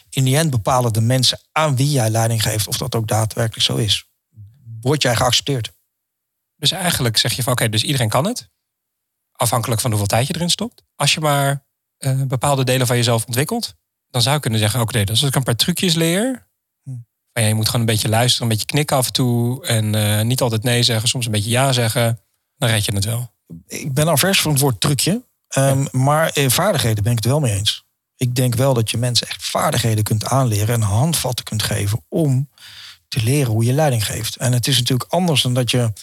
in die end bepalen de mensen aan wie jij leiding geeft of dat ook daadwerkelijk zo is. Word jij geaccepteerd? Dus eigenlijk zeg je van oké, dus iedereen kan het. Afhankelijk van hoeveel tijd je erin stopt. Als je maar uh, bepaalde delen van jezelf ontwikkelt, dan zou je kunnen zeggen: oké, dus als ik een paar trucjes leer. Hm. Van, ja, je moet gewoon een beetje luisteren, een beetje knikken af en toe. En uh, niet altijd nee zeggen, soms een beetje ja zeggen. Dan red je het wel ik ben vers van het woord trucje. Um, Maar in vaardigheden ben ik het wel mee eens. Ik denk wel dat je mensen echt vaardigheden kunt aanleren en handvatten kunt geven om te leren hoe je leiding geeft. En het is natuurlijk anders dan dat je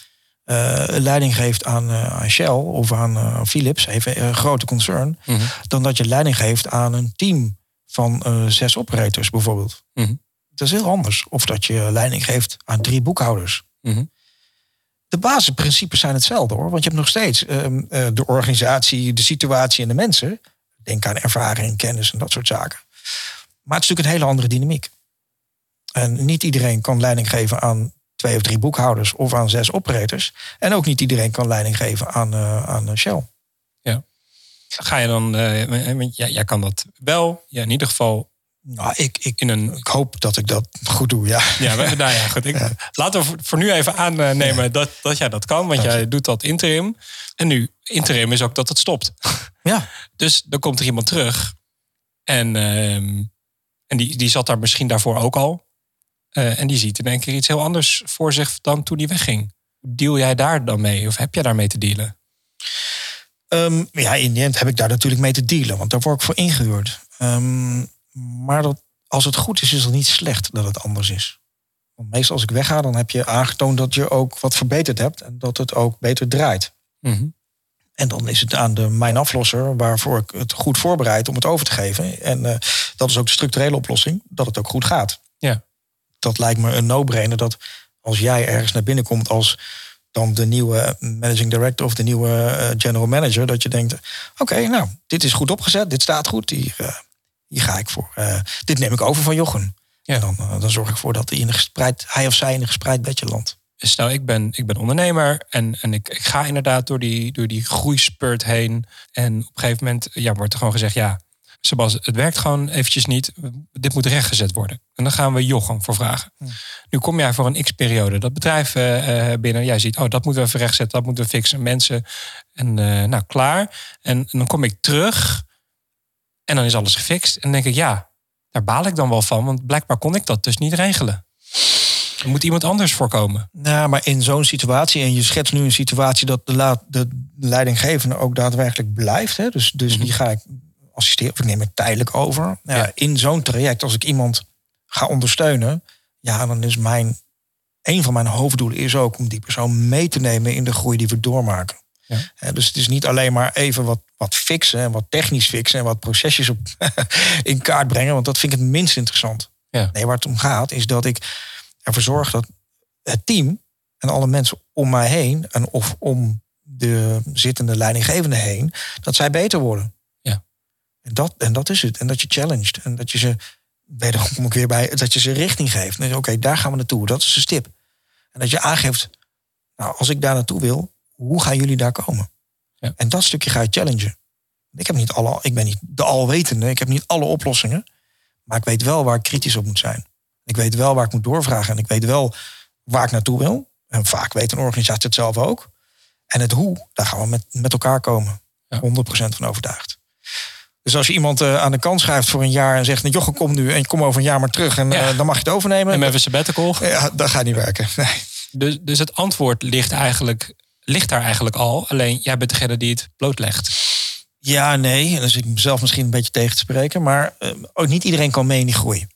uh, leiding geeft aan, uh, aan, Shell of aan uh, Philips, even een grote concern, mm -hmm. dan dat je leiding geeft aan een team van zes operators bijvoorbeeld. Mm -hmm. Dat is heel anders. Of dat je leiding geeft aan drie boekhouders. Mm -hmm de basisprincipes zijn hetzelfde hoor. Want je hebt nog steeds um, uh, de organisatie, de situatie en de mensen. Denk aan ervaring, kennis en dat soort zaken. Maar het is natuurlijk een hele andere dynamiek. En niet iedereen kan leiding geven aan twee of drie boekhouders of aan zes operators. En ook niet iedereen kan leiding geven aan, uh, aan Shell. Ja. Ga je dan, uh, ja, jij kan dat wel. Ja, in ieder geval nou, ik, ik, in een... ik hoop dat ik dat goed doe, ja. Ja, nou ja, goed. Ik, ja. Laten we voor nu even aannemen ja. dat, dat jij dat kan. Want jij doet dat interim. En nu, interim is ook dat het stopt. Ja. Dus dan komt er iemand terug. En, uh, en die, die zat daar misschien daarvoor ook al. Uh, en die ziet in één keer iets heel anders voor zich dan toen die wegging. Deal jij daar dan mee? Of heb jij daarmee te dealen? Um, ja, in die end heb ik daar natuurlijk mee te dealen. Want daar word ik voor ingehuurd. Um, maar dat, als het goed is, is het niet slecht dat het anders is. Want meestal als ik wegga, dan heb je aangetoond dat je ook wat verbeterd hebt en dat het ook beter draait. Mm -hmm. En dan is het aan de mijn aflosser waarvoor ik het goed voorbereid om het over te geven. En uh, dat is ook de structurele oplossing, dat het ook goed gaat. Ja. Dat lijkt me een no-brainer dat als jij ergens naar binnen komt als dan de nieuwe managing director of de nieuwe uh, general manager, dat je denkt: oké, okay, nou, dit is goed opgezet, dit staat goed, hier, uh, hier ga ik voor. Uh, dit neem ik over van Jochen. Ja. Dan, uh, dan zorg ik voor dat hij, in een gespreid, hij of zij in een gespreid bedje landt. Stel, ik ben, ik ben ondernemer en, en ik, ik ga inderdaad door die, door die groeispurt heen. En op een gegeven moment ja, wordt er gewoon gezegd, ja, Sebas, het werkt gewoon eventjes niet. Dit moet rechtgezet worden. En dan gaan we Jochem voor vragen. Nu kom jij voor een x-periode dat bedrijf eh, eh, binnen. Jij ziet, oh, dat moeten we even rechtzetten. Dat moeten we fixen. Mensen. En eh, nou, klaar. En, en dan kom ik terug. En dan is alles gefixt. En dan denk ik, ja, daar baal ik dan wel van. Want blijkbaar kon ik dat dus niet regelen. Er moet iemand anders voorkomen. Nou, maar in zo'n situatie, en je schetst nu een situatie dat de, la, de leidinggevende ook daadwerkelijk blijft. Hè? Dus, dus die ga ik assisteren, of ik neem het tijdelijk over. Ja. In zo'n traject, als ik iemand ga ondersteunen, ja, dan is mijn een van mijn hoofddoelen is ook om die persoon mee te nemen in de groei die we doormaken. Ja. dus het is niet alleen maar even wat, wat fixen en wat technisch fixen en wat procesjes op in kaart brengen, want dat vind ik het minst interessant. Ja. Nee, waar het om gaat is dat ik ervoor zorg dat het team en alle mensen om mij heen en of om de zittende leidinggevende heen, dat zij beter worden. Ja. En dat, en dat is het. En dat je challenged. En dat je ze, wederom kom ik weer bij, dat je ze richting geeft. Oké, daar gaan we naartoe. Dat is de stip. En dat je aangeeft, nou, als ik daar naartoe wil, hoe gaan jullie daar komen? Ja. En dat stukje ga je challengen. Ik, heb niet alle, ik ben niet de alwetende, ik heb niet alle oplossingen. Maar ik weet wel waar ik kritisch op moet zijn. Ik weet wel waar ik moet doorvragen. En ik weet wel waar ik naartoe wil. En vaak weet een organisatie het zelf ook. En het hoe, daar gaan we met, met elkaar komen. 100% van overtuigd. Dus als je iemand uh, aan de kant schrijft voor een jaar en zegt: nou, Jochem, kom nu en je kom over een jaar maar terug en uh, dan mag je het overnemen. En even sabbatical. Ja, dat gaat niet werken. Nee. Dus, dus het antwoord ligt, eigenlijk, ligt daar eigenlijk al. Alleen jij bent degene die het blootlegt. Ja, nee. Dus ik mezelf misschien een beetje tegen te spreken. Maar uh, ook niet iedereen kan mee in die groei.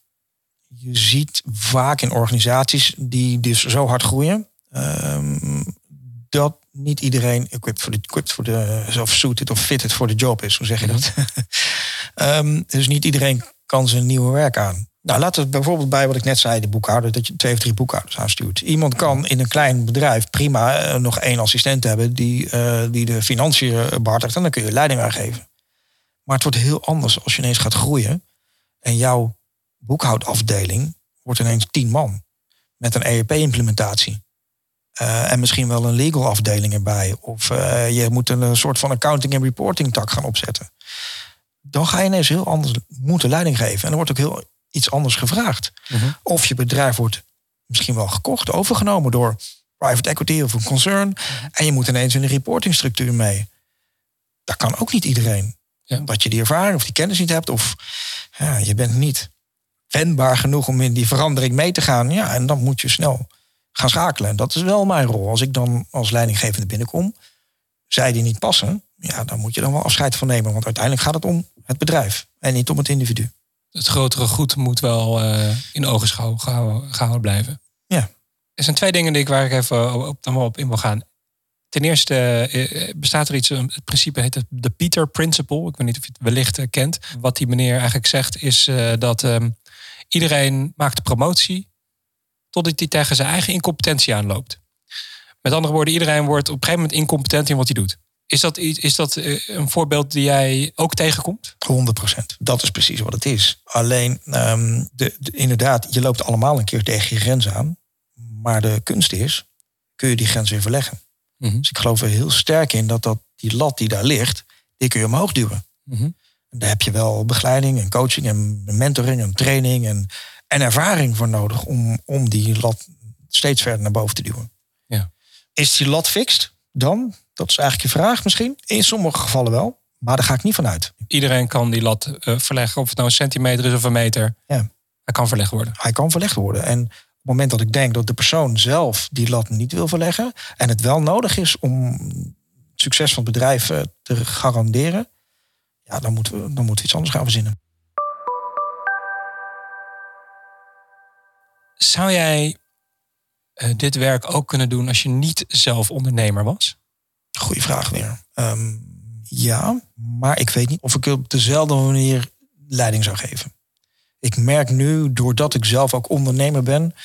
Je ziet vaak in organisaties die dus zo hard groeien. Um, dat niet iedereen equipped voor de, equipped voor de of suited of fitted voor de job is. Hoe zeg je dat? um, dus niet iedereen kan zijn nieuwe werk aan. Nou, laten we bijvoorbeeld bij wat ik net zei, de boekhouder, dat je twee of drie boekhouders aanstuurt. Iemand kan in een klein bedrijf prima uh, nog één assistent hebben die, uh, die de financiën behartigt en dan kun je leiding aangeven. Maar het wordt heel anders als je ineens gaat groeien en jouw boekhoudafdeling wordt ineens tien man met een ERP-implementatie. Uh, en misschien wel een legal afdeling erbij. Of uh, je moet een, soort van accounting en reporting tak gaan opzetten. Dan ga je ineens heel anders moeten leiding geven. En er wordt ook heel iets anders gevraagd. Uh -huh. Of je bedrijf wordt misschien wel gekocht, overgenomen door private equity of een concern. En je moet ineens in de reportingstructuur mee. Dat kan ook niet iedereen. Ja. Omdat je die ervaring of die kennis niet hebt. Of ja, je bent niet wendbaar genoeg om in die verandering mee te gaan. Ja, en dan moet je snel gaan schakelen. En dat is wel mijn rol. Als ik dan als leidinggevende binnenkom, zij die niet passen, ja, dan moet je dan wel afscheid van nemen. Want uiteindelijk gaat het om het bedrijf en niet om het individu. Het grotere goed moet wel uh, in ogenschouw gehouden, gehouden blijven. Ja. Er zijn twee dingen die ik waar ik even op, wel op in wil gaan. Ten eerste eh, bestaat er iets, het principe heet het de Peter Principle. Ik weet niet of je het wellicht kent. Wat die meneer eigenlijk zegt is dat um, iedereen maakt de promotie totdat hij tegen zijn eigen incompetentie aanloopt. Met andere woorden, iedereen wordt op een gegeven moment incompetent in wat hij doet. Is dat, is dat eh, een voorbeeld die jij ook tegenkomt? 100%. Dat is precies wat het is. Alleen, um, de, de, inderdaad, je loopt allemaal een keer tegen je grens aan. Maar de kunst is, kun je die grens weer verleggen. Mm -hmm. Dus ik geloof er heel sterk in dat, dat die lat die daar ligt, die kun je omhoog duwen. Mm -hmm. Daar heb je wel begeleiding en coaching en mentoring en training en en ervaring voor nodig om, om die lat steeds verder naar boven te duwen. Ja. Is die lat fixed dan? Dat is eigenlijk je vraag misschien. In sommige gevallen wel, maar daar ga ik niet van uit. Iedereen kan die lat uh, verleggen, of het nou een centimeter is of een meter. Ja. Hij kan verlegd worden. Hij kan verlegd worden. En op het moment dat ik denk dat de persoon zelf die lat niet wil verleggen en het wel nodig is om het succes van het bedrijf uh, te garanderen, ja, dan moeten, we, dan moeten we iets anders gaan verzinnen. Zou jij uh, dit werk ook kunnen doen als je niet zelf ondernemer was? Goeie vraag weer. Um, ja, maar ik weet niet of ik op dezelfde manier leiding zou geven. Ik merk nu, doordat ik zelf ook ondernemer ben,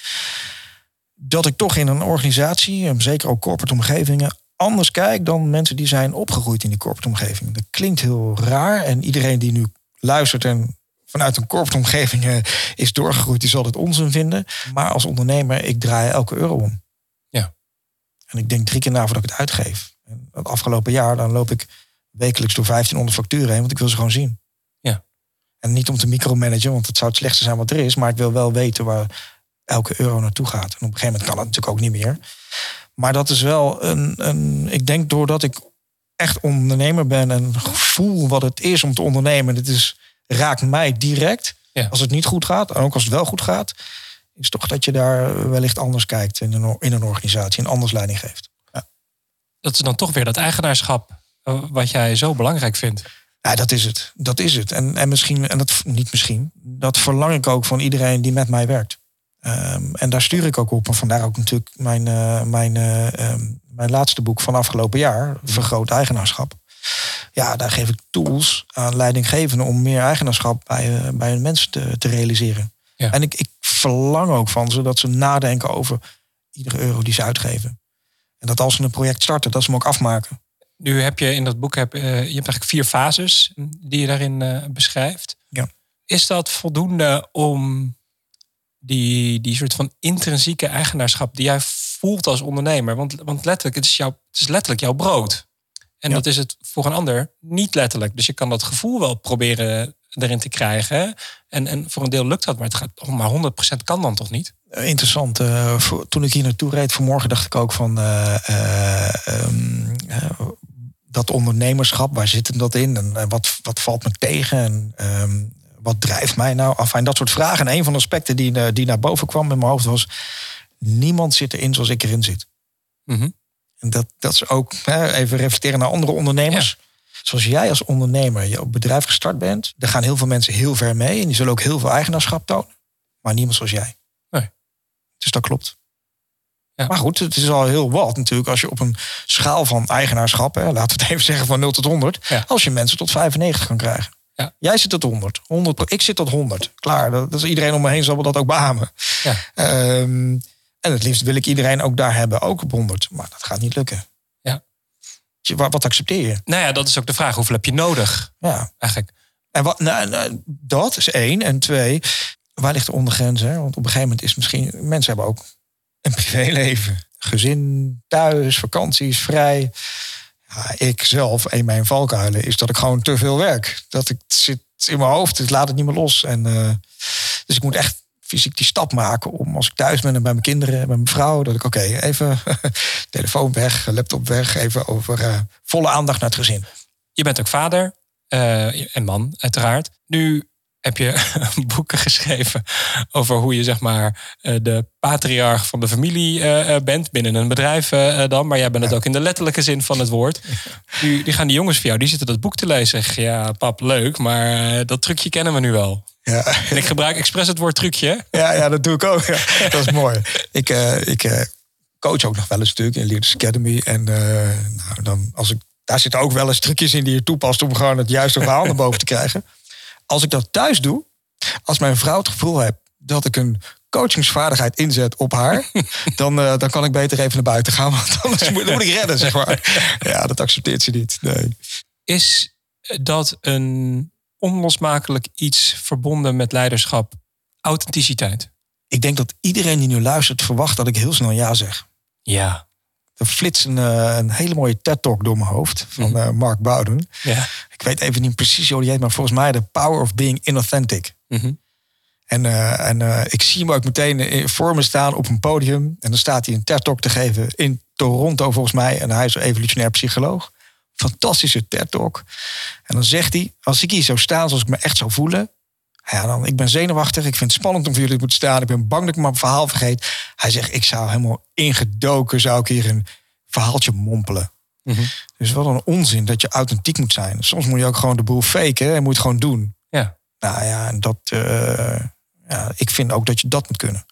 dat ik toch in een organisatie, zeker ook corporate omgevingen, anders kijk dan mensen die zijn opgegroeid in die corporate omgeving. Dat klinkt heel raar en iedereen die nu luistert en vanuit een corporate omgeving uh, is doorgegroeid, die zal het onzin vinden. Maar als ondernemer, ik draai elke euro om. Ja. En ik denk drie keer na voordat ik het uitgeef. En het afgelopen jaar, dan loop ik wekelijks door 1500 facturen heen, want ik wil ze gewoon zien. Ja. En niet om te micromanagen, want het zou het slechtste zijn wat er is. Maar ik wil wel weten waar elke euro naartoe gaat. En op een gegeven moment kan dat natuurlijk ook niet meer. Maar dat is wel een, een ik denk doordat ik echt ondernemer ben en voel wat het is om te ondernemen. Het is, raakt mij direct. Ja. Als het niet goed gaat, en ook als het wel goed gaat, is toch dat je daar wellicht anders kijkt in een, in een organisatie en anders leiding geeft. Dat is dan toch weer dat eigenaarschap eh, wat jij zo belangrijk vindt. Ja, dat is het. Dat is het. En, en misschien, en dat niet misschien, dat verlang ik ook van iedereen die met mij werkt. Um, en daar stuur ik ook op. En vandaar ook natuurlijk mijn, uh, mijn, uh, um, mijn laatste boek van afgelopen jaar, Vergroot Eigenaarschap. Ja, daar geef ik tools aan leidinggevenden om meer eigenaarschap bij, uh, bij hun mensen te, te realiseren. Ja. En ik, ik verlang ook van ze dat ze nadenken over iedere euro die ze uitgeven. En dat als ze een project starten, dat ze hem ook afmaken. Nu heb je in dat boek heb, uh, je hebt eigenlijk vier fases die je daarin uh, beschrijft. Ja. Is dat voldoende om die, die soort van intrinsieke eigenaarschap die jij voelt als ondernemer? Want, want letterlijk, het is, jouw, het is letterlijk jouw brood. En ja. dat is het voor een ander niet letterlijk. Dus je kan dat gevoel wel proberen erin te krijgen. En, en voor een deel lukt dat, maar, het gaat, maar 100% kan dan toch niet? Interessant. Uh, voor, toen ik hier naartoe reed vanmorgen dacht ik ook van uh, uh, um, dat ondernemerschap, waar zit dat in? En wat, wat valt me tegen? En um, wat drijft mij nou? Enfin, dat soort vragen. En een van de aspecten die, die naar boven kwam in mijn hoofd was... niemand zit erin zoals ik erin zit. Mm -hmm. En dat, dat is ook, even reflecteren naar andere ondernemers... Ja zoals jij als ondernemer je bedrijf gestart bent, daar gaan heel veel mensen heel ver mee. En die zullen ook heel veel eigenaarschap tonen. Maar niemand zoals jij. Dus dat klopt. Ja. Maar goed, het is al heel wat natuurlijk als je op een schaal van eigenaarschap, hè, laten we het even zeggen van 0 tot 100, ja. als je mensen tot 95 kan krijgen. Ja. Jij zit tot 100. 100. Ik zit tot 100. Klaar. Dat is iedereen om me heen zal dat ook beamen. Ja. Um, en het liefst wil ik iedereen ook daar hebben, ook op 100. Maar dat gaat niet lukken. Wat accepteer je? Nou ja, dat is ook de vraag. Hoeveel heb je nodig? Ja. Eigenlijk. En wat, nou, nou, dat is één. En twee, waar ligt de ondergrens? Hè? Want op een gegeven moment is misschien... Mensen hebben ook een privéleven. Gezin, thuis, vakanties, vrij. Ja, ik zelf, een mijn valkuilen, is dat ik gewoon te veel werk. Dat ik zit in mijn hoofd, het laat het niet meer los. En, uh, dus ik moet echt fysiek die stap maken om als ik thuis ben en bij mijn kinderen en bij mijn vrouw, dat ik oké, even telefoon weg, laptop weg, even over uh, volle aandacht naar het gezin. Je bent ook vader uh, en man, uiteraard. Nu heb je boeken geschreven over hoe je zeg maar uh, de patriarch van de familie bent binnen een bedrijf dan, maar jij bent het ja. ook in de letterlijke zin van het woord. Nu die gaan die jongens van jou, die zitten dat boek te lezen. Zeg, ja, pap, leuk, maar dat trucje kennen we nu wel. Ja. En ik gebruik expres het woord trucje. Ja, ja dat doe ik ook. Ja. Dat is mooi. Ik, uh, ik uh, coach ook nog wel een stuk in Leaders Academy. En uh, nou, dan, als ik, daar zitten ook wel eens trucjes in die je toepast om gewoon het juiste verhaal naar boven te krijgen. Als ik dat thuis doe, als mijn vrouw het gevoel heeft dat ik een coachingsvaardigheid inzet op haar, dan, dan kan ik beter even naar buiten gaan. Want anders moet, dan moet ik redden, zeg maar. Ja, dat accepteert ze niet. Nee. Is dat een onlosmakelijk iets verbonden met leiderschap. Authenticiteit. Ik denk dat iedereen die nu luistert verwacht dat ik heel snel ja zeg. Ja. Er flitst een, een hele mooie TED-talk door mijn hoofd van uh, Mark Bowden. Ik weet even niet precies hoe die heet, maar volgens mij The Power of Being Inauthentic. Mm -hmm. En, uh, en ik zie hem ook meteen voor me staan op een podium. En dan staat hij een TED-talk te geven in Toronto volgens mij. En hij is een evolutionair psycholoog fantastische TED-talk. En dan zegt hij, als ik hier zou staan zoals ik me echt zou voelen... Ja, dan, ik ben zenuwachtig, ik vind het spannend om voor jullie te moeten staan... ik ben bang dat ik mijn verhaal vergeet. Hij zegt, ik zou helemaal ingedoken, zou ik hier een verhaaltje mompelen. Mm -hmm. Dus wat een onzin dat je authentiek moet zijn. Soms moet je ook gewoon de boel faken en moet het gewoon doen. Ja. Nou ja, dat, uh, ja, ik vind ook dat je dat moet kunnen.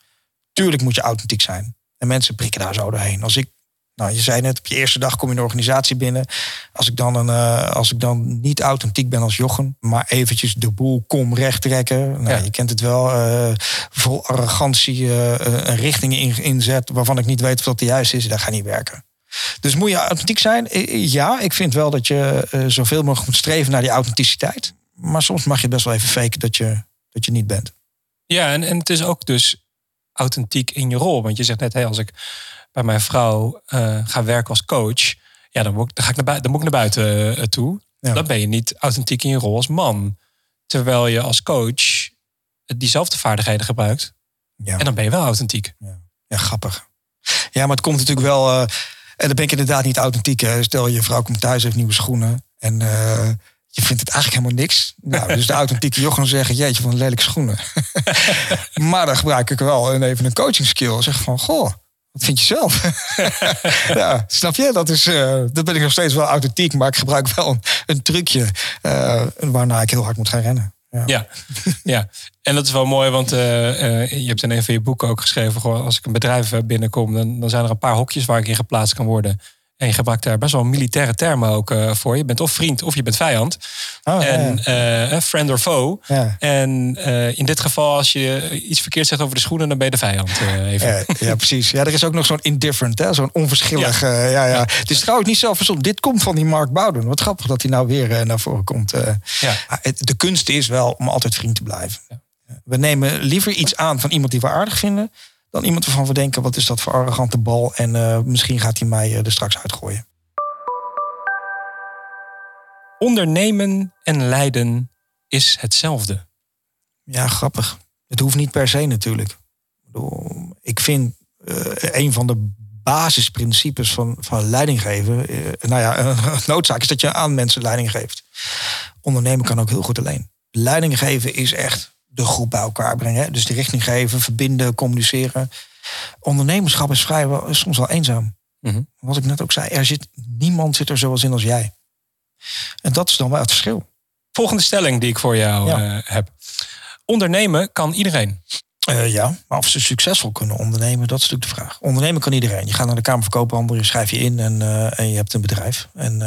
Tuurlijk moet je authentiek zijn. En mensen prikken daar zo doorheen. Als ik nou, je zei net, op je eerste dag kom je in de organisatie binnen. Als ik dan, een, uh, als ik dan niet authentiek ben als Jochem, maar eventjes de boel kom recht trekken. Nou, Ja. Je kent het wel, uh, vol arrogantie uh, een richting in, inzet waarvan ik niet weet of dat de juiste is, dat gaat niet werken. Dus moet je authentiek zijn? Ja, ik vind wel dat je zoveel mogelijk moet streven naar die authenticiteit. Maar soms mag je best wel even faken dat je, dat je niet bent. Ja, en, en het is ook dus authentiek in je rol. Want je zegt net, hey, als ik bij mijn vrouw uh, ga werken als coach, ja, dan, moet, dan, ga ik naar buiten, dan moet ik naar buiten uh, toe. Ja. Dan ben je niet authentiek in je rol als man. Terwijl je als coach diezelfde vaardigheden gebruikt. Ja. En dan ben je wel authentiek. Ja, grappig. Ja, maar het komt natuurlijk wel. eh, en dan ben ik inderdaad niet authentiek. Hè. Stel je vrouw komt thuis, heeft nieuwe schoenen. En eh, je vindt het eigenlijk helemaal niks. Nou, dus de authentieke Jochem zeggen: Jeetje, van lelijke schoenen. maar dan gebruik ik wel even een coaching skill. Zeg van: Goh, wat vind je zelf? ja, snap je? Dat is, eh dat ben ik nog steeds wel authentiek. Maar ik gebruik wel een, trucje eh, waarna ik heel hard moet gaan rennen. Ja. Ja. En dat is wel mooi, want eh, je hebt in een van je boeken ook geschreven... Als ik een bedrijf binnenkom, dan, dan zijn er een paar hokjes waar ik in geplaatst kan worden. En je gebruikt daar best wel militaire termen ook eh, voor. Je bent of vriend of je bent vijand. Oh, en ja. eh, friend or foe. Ja. En eh, in dit geval, als je iets verkeerd zegt over de schoenen, dan ben je de vijand. eh, even. Ja, precies. Ja, er is ook nog zo'n indifferent, hè? zo'n onverschillig. eh, Ja. ja, Het is trouwens niet zelf verzonnen. Dit komt van die Mark Bowden. Wat grappig dat hij nou weer eh, naar voren komt. eh. Het- De kunst is wel om altijd vriend te blijven. We nemen liever iets aan van iemand die we aardig vinden... dan iemand waarvan we denken, wat is dat voor arrogante bal... en eh, misschien gaat hij mij eh, er straks uitgooien. Ondernemen en leiden is hetzelfde. Ja, grappig. Het hoeft niet per se natuurlijk. Ik vind eh, een van de basisprincipes van, van leiding geven... eh, nou ja, noodzaak is dat je aan mensen leiding geeft. Ondernemen kan ook heel goed alleen. Leiding geven is echt de groep bij elkaar brengen. Dus de richting geven, verbinden, communiceren. Ondernemerschap is vrijwel is soms wel eenzaam. Mhm. Wat ik net ook zei, er zit, niemand zit er zoals in als jij. En dat is dan wel het verschil. Volgende stelling die ik voor jou Ja. eh, heb. Ondernemen kan iedereen. Eh, ja, maar of ze succesvol kunnen ondernemen, dat is natuurlijk de vraag. Ondernemen kan iedereen. Je gaat naar de Kamer van Koophandel, je schrijft je in en, eh, en je hebt een bedrijf. En,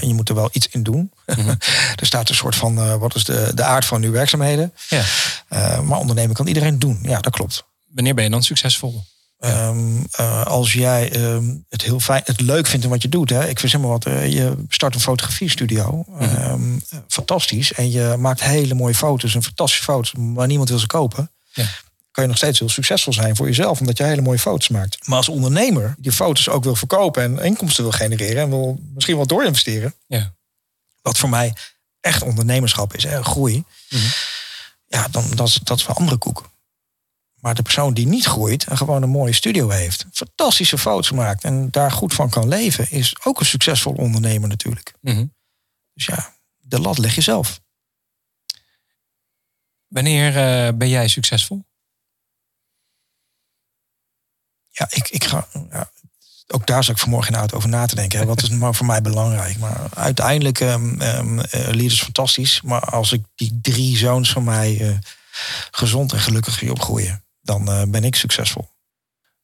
en je moet er wel iets in doen. er staat een soort van, eh, wat is de, de aard van uw werkzaamheden? Ja. Eh, maar ondernemen kan iedereen doen. Ja, dat klopt. Wanneer ben je dan succesvol? Ehm, eh, als jij ehm, het heel fijn, het leuk vindt in wat je doet. Hè? Ik vind zeg maar wat, je start een fotografiestudio. Ehm, eh, fantastisch. En je maakt hele mooie foto's en fantastische foto's. Maar niemand wil ze kopen. Ja. Kan je nog steeds heel succesvol zijn voor jezelf. Omdat je hele mooie foto's maakt. Maar als ondernemer die foto's ook wil verkopen. En inkomsten wil genereren. En wil misschien wel doorinvesteren. Ja. Wat voor mij echt ondernemerschap is. Hè? Groei. Mhm. Ja, dan, dat, is, dat is wel andere koek. Maar de persoon die niet groeit en gewoon een mooie studio heeft, fantastische foto's maakt en daar goed van kan leven, is ook een succesvol ondernemer natuurlijk. Mhm. Dus ja, de lat leg je zelf. Wanneer eh, ben jij succesvol? Ja, ik, ik ga. Ja, ook daar zat ik vanmorgen in de auto over na te denken. Hè. Wat is voor mij belangrijk? Maar uiteindelijk, um, um, is fantastisch. Maar als ik die drie zoons van mij eh, gezond en gelukkig zie opgroeien, dan eh, ben ik succesvol.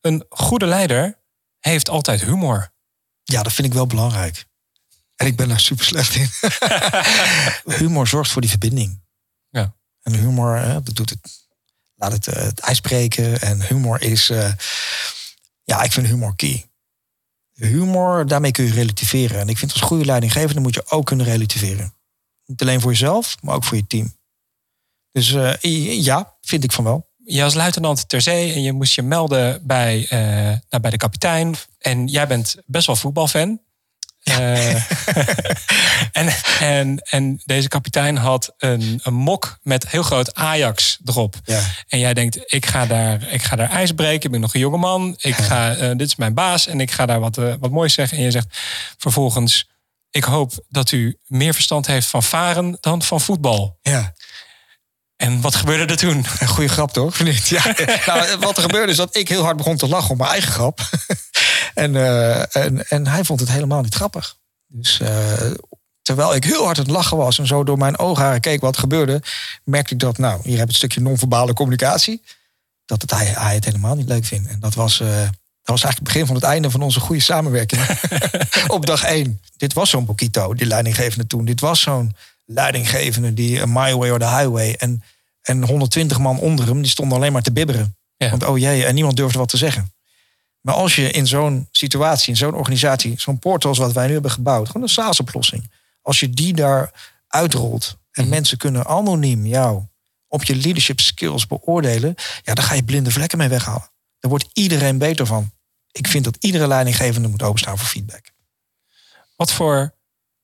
Een goede leider heeft altijd humor. Ja, dat vind ik wel belangrijk. En ik ben daar super slecht in. humor zorgt voor die verbinding. Ja. En humor, hè, dat doet het. Laat het, uh, het ijs breken. En humor is. Ja, ik vind humor key. Humor, daarmee kun je relativeren. En ik vind als goede leidinggevende moet je ook kunnen relativeren. Niet alleen voor jezelf, maar ook voor je team. Dus uh, ja, vind ik van wel. Je was luitenant ter zee en je moest je melden bij, uh, nou, bij de kapitein. En jij bent best wel voetbalfan. Uh, en, en, en deze kapitein had een, een mok met heel groot Ajax erop. Ja. En jij denkt, ik ga daar, ik ga daar ijs breken. Ik ben nog een jonge man. Ik ga, uh, dit is mijn baas en ik ga daar wat, uh, wat moois zeggen. En je zegt vervolgens, ik hoop dat u meer verstand heeft van varen dan van voetbal. Ja. En wat gebeurde er toen? Een goede grap toch? Ja. nou, wat er gebeurde is dat ik heel hard begon te lachen om mijn eigen grap. En, uh, en, en hij vond het helemaal niet grappig. Dus uh, terwijl ik heel hard aan het lachen was en zo door mijn oogharen keek wat gebeurde, merkte ik dat, nou, hier heb je het stukje non-verbale communicatie. Dat het, hij, hij het helemaal niet leuk vindt. En dat was, uh, dat was eigenlijk het begin van het einde van onze goede samenwerking. Op dag één. Dit was zo'n Bokito, die leidinggevende toen. Dit was zo'n leidinggevende die een my way or the highway. En, en 120 man onder hem, die stonden alleen maar te bibberen. Ja. Want oh jee, en niemand durfde wat te zeggen. Maar als je in zo'n situatie, in zo'n organisatie, zo'n portal als wat wij nu hebben gebouwd, gewoon een SaaS-oplossing. Als je die daar uitrolt en mm. mensen kunnen anoniem jou op je leadership skills beoordelen, ja, dan ga je blinde vlekken mee weghalen. Daar wordt iedereen beter van. Ik vind dat iedere leidinggevende moet openstaan voor feedback. Wat voor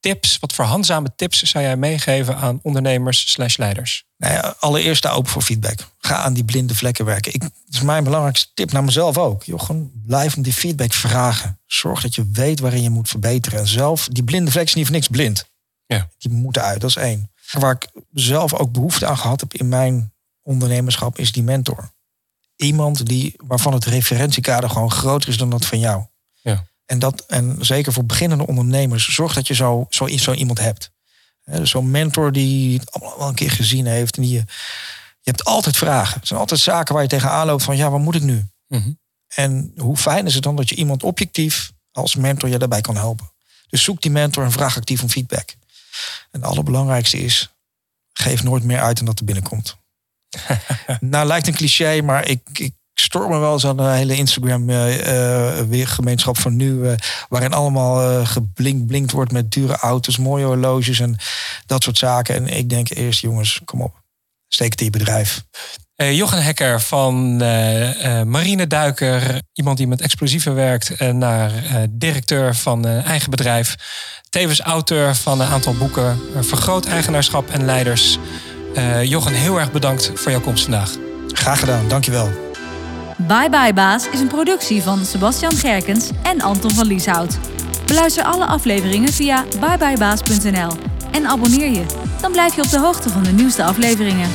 tips, wat voor handzame tips zou jij meegeven aan ondernemers slash leiders? Nou ja, allereerst open voor feedback. Ga aan die blinde vlekken werken. Ik, dat is mijn belangrijkste tip naar mezelf ook. Joh, gewoon blijf om die feedback vragen. Zorg dat je weet waarin je moet verbeteren. En zelf, die blinde vlek is niet voor niks blind. Ja. Die moeten uit, dat is één. Waar ik zelf ook behoefte aan gehad heb in mijn ondernemerschap, is die mentor. Iemand die, waarvan het referentiekader gewoon groter is dan dat van jou. Ja. En, dat, en zeker voor beginnende ondernemers, zorg dat je zo, zo, zo iemand hebt. Dus Zo'n mentor die het allemaal wel een keer gezien heeft. En die je, je hebt altijd vragen. Er zijn altijd zaken waar je tegenaan loopt van ja, wat moet ik nu? Mhm. En hoe fijn is het dan dat je iemand objectief als mentor je daarbij kan helpen. Dus zoek die mentor en vraag actief om feedback. En het allerbelangrijkste is, geef nooit meer uit dan dat er binnenkomt. nou, lijkt een cliché, maar ik, ik storm me wel eens aan de hele Instagram eh, eh, weer gemeenschap van nu. eh, waarin allemaal eh geblink blinkt wordt met dure auto's, mooie horloges en dat soort zaken. En ik denk eerst, jongens, kom op. Steek het in je bedrijf. Jochen Hekker van marineduiker, iemand die met explosieven werkt, naar directeur van een eigen bedrijf. Tevens auteur van een aantal boeken, Vergroot eigenaarschap en leiders. Jochen, heel erg bedankt voor jouw komst vandaag. Graag gedaan, dankjewel. Bye Bye Baas is een productie van Sebastian Gerkens en Anton van Lieshout. Beluister alle afleveringen via byebyebaas.nl en abonneer je. Dan blijf je op de hoogte van de nieuwste afleveringen.